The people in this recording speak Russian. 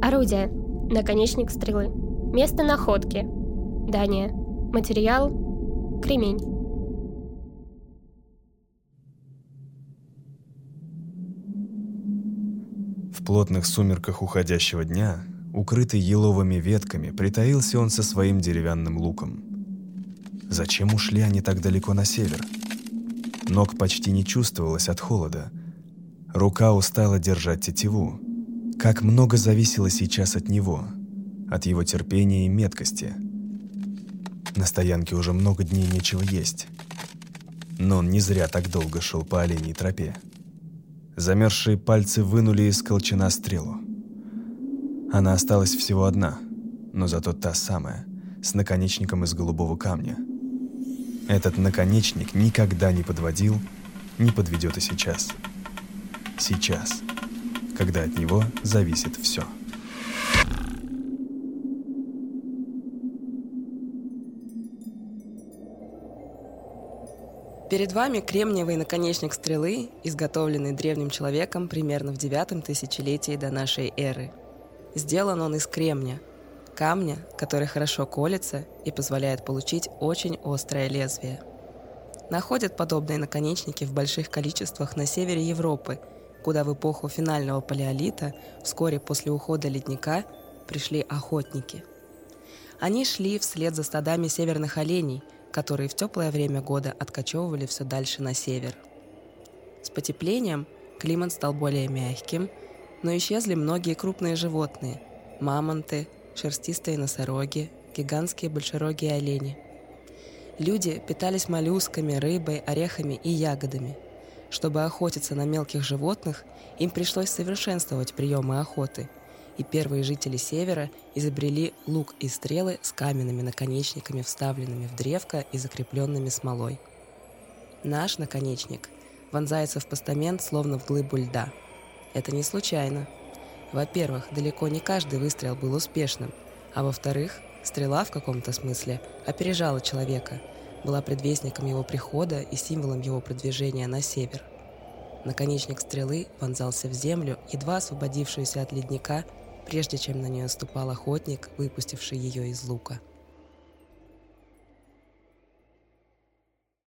Орудие. Наконечник стрелы. Место находки. Дания. Материал. Кремень. В плотных сумерках уходящего дня, укрытый еловыми ветками, притаился он со своим деревянным луком. Зачем ушли они так далеко на север? Ног почти не чувствовалось от холода. Рука устала держать тетиву. Как много зависело сейчас от него, от его терпения и меткости. На стоянке уже много дней нечего есть. Но он не зря так долго шел по оленей тропе. Замерзшие пальцы вынули из колчана стрелу. Она осталась всего одна, но зато та самая, с наконечником из голубого камня. Этот наконечник никогда не подводил, не подведет и сейчас. Сейчас когда от него зависит все. Перед вами кремниевый наконечник стрелы, изготовленный древним человеком примерно в девятом тысячелетии до нашей эры. Сделан он из кремня, камня, который хорошо колется и позволяет получить очень острое лезвие. Находят подобные наконечники в больших количествах на севере Европы – куда в эпоху финального палеолита, вскоре после ухода ледника, пришли охотники. Они шли вслед за стадами северных оленей, которые в теплое время года откачевывали все дальше на север. С потеплением климат стал более мягким, но исчезли многие крупные животные – мамонты, шерстистые носороги, гигантские большерогие олени. Люди питались моллюсками, рыбой, орехами и ягодами – чтобы охотиться на мелких животных, им пришлось совершенствовать приемы охоты, и первые жители Севера изобрели лук и стрелы с каменными наконечниками, вставленными в древко и закрепленными смолой. Наш наконечник вонзается в постамент, словно в глыбу льда. Это не случайно. Во-первых, далеко не каждый выстрел был успешным, а во-вторых, стрела в каком-то смысле опережала человека – была предвестником его прихода и символом его продвижения на север. Наконечник стрелы вонзался в землю, едва освободившуюся от ледника, прежде чем на нее ступал охотник, выпустивший ее из лука.